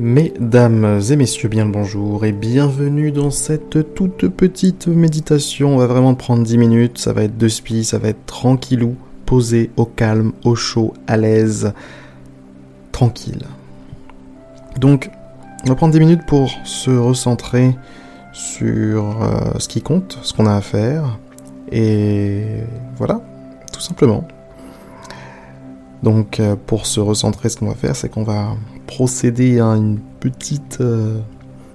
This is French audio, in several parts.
Mesdames et messieurs, bien le bonjour et bienvenue dans cette toute petite méditation. On va vraiment prendre 10 minutes, ça va être de spi, ça va être tranquillou, posé, au calme, au chaud, à l'aise, tranquille. Donc, on va prendre 10 minutes pour se recentrer sur euh, ce qui compte, ce qu'on a à faire. Et voilà, tout simplement. Donc euh, pour se recentrer, ce qu'on va faire, c'est qu'on va procéder à une petite euh,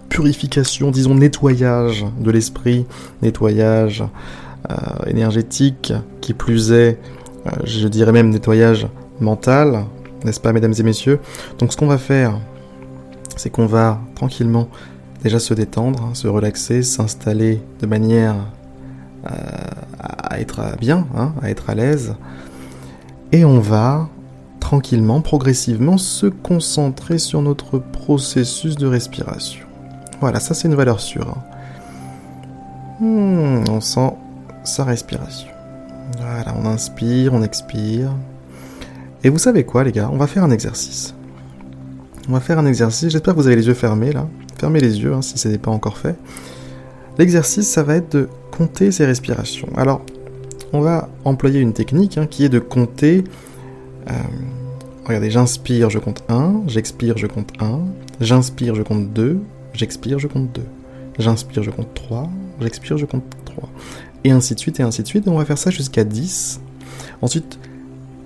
purification, disons nettoyage de l'esprit, nettoyage euh, énergétique, qui plus est, je dirais même nettoyage mental, n'est-ce pas mesdames et messieurs? Donc ce qu'on va faire, c'est qu'on va tranquillement déjà se détendre, hein, se relaxer, s'installer de manière à être bien, hein, à être à l'aise. Et on va tranquillement, progressivement, se concentrer sur notre processus de respiration. Voilà, ça c'est une valeur sûre. Hein. Hmm, on sent sa respiration. Voilà, on inspire, on expire. Et vous savez quoi les gars? On va faire un exercice. On va faire un exercice, j'espère que vous avez les yeux fermés là. Fermez les yeux hein, si ce n'est pas encore fait. L'exercice, ça va être de compter ses respirations. Alors, on va employer une technique hein, qui est de compter euh, regardez, j'inspire, je compte 1, j'expire, je compte 1, j'inspire, je compte 2, j'expire, je compte 2, j'inspire, je compte 3, j'expire, je compte 3. Et ainsi de suite, et ainsi de suite. on va faire ça jusqu'à 10. Ensuite,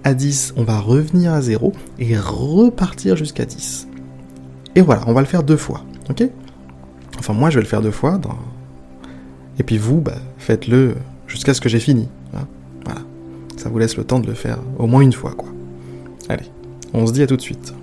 à 10, on va revenir à 0 et repartir jusqu'à 10. Et voilà, on va le faire deux fois, Enfin, moi, je vais le faire deux fois. Et puis vous, bah, faites-le jusqu'à ce que j'ai fini. Hein. voilà. Ça vous laisse le temps de le faire au moins une fois, quoi. Allez, on se dit à tout de suite.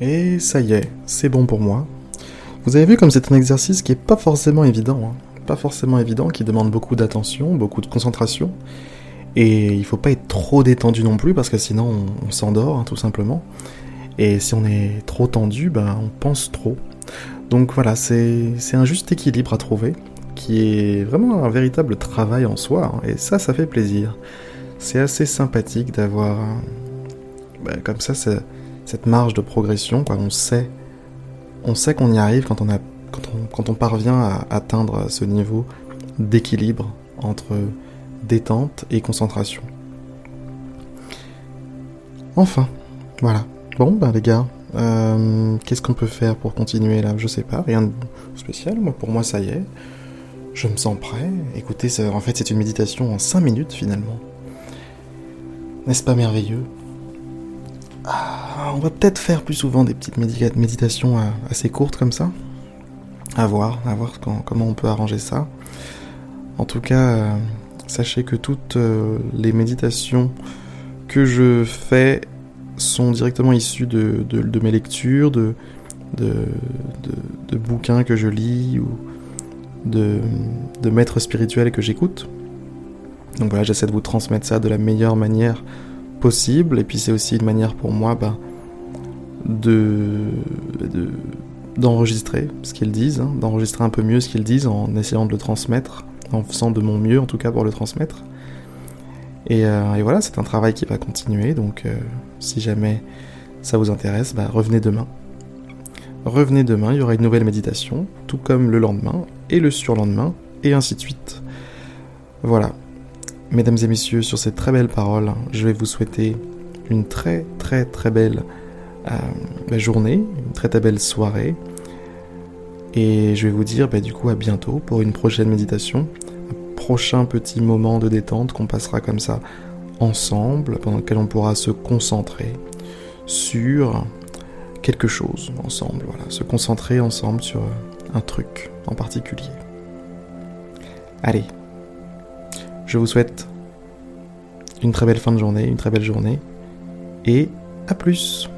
Et ça y est, c'est bon pour moi. Vous avez vu comme c'est un exercice qui est pas forcément évident, hein. pas forcément évident, qui demande beaucoup d'attention, beaucoup de concentration. Et il faut pas être trop détendu non plus parce que sinon on, s'endort hein, tout simplement. Et si on est trop tendu, ben on pense trop. Donc voilà, c'est un juste équilibre à trouver qui est vraiment un véritable travail en soi. Hein. et ça, ça fait plaisir. C'est assez sympathique d'avoir ben, comme ça cette marge de progression. On sait, on sait qu'on y arrive quand on parvient à atteindre ce niveau d'équilibre entre détente et concentration. Enfin, voilà. Bon, ben les gars, euh, qu'est-ce qu'on peut faire pour continuer là? Je sais pas, rien de spécial. Moi, pour moi, ça y est. Je me sens prêt. Écoutez, en fait, c'est une méditation en 5 minutes finalement. N'est-ce pas merveilleux? Ah, On va peut-être faire plus souvent des petites méditations euh, assez courtes comme ça. À voir, à voir comment on peut arranger ça. En tout cas, euh, Sachez que toutes euh, les méditations que je fais sont directement issues de, mes lectures, de, de, bouquins que je lis ou de, maîtres spirituels que j'écoute. Donc voilà, j'essaie de vous transmettre ça de la meilleure manière possible. Et puis c'est aussi une manière pour moi bah, de, d'enregistrer ce qu'ils disent, hein, d'enregistrer un peu mieux ce qu'ils disent en essayant de le transmettre en faisant de mon mieux en tout cas pour le transmettre. Et, euh, voilà, c'est un travail qui va continuer, donc euh, si jamais ça vous intéresse, bah, revenez demain. Revenez demain, il y aura une nouvelle méditation, tout comme le lendemain et le surlendemain, et ainsi de suite. Voilà. Mesdames et messieurs, sur ces très belles paroles, je vais vous souhaiter une très très très belle euh, journée, une très très belle soirée. Et je vais vous dire bah, du coup à bientôt pour une prochaine méditation, un prochain petit moment de détente qu'on passera comme ça ensemble, pendant lequel on pourra se concentrer sur quelque chose ensemble, voilà, se concentrer ensemble sur un truc en particulier. Allez, je vous souhaite une très belle fin de journée, une très belle journée, et à plus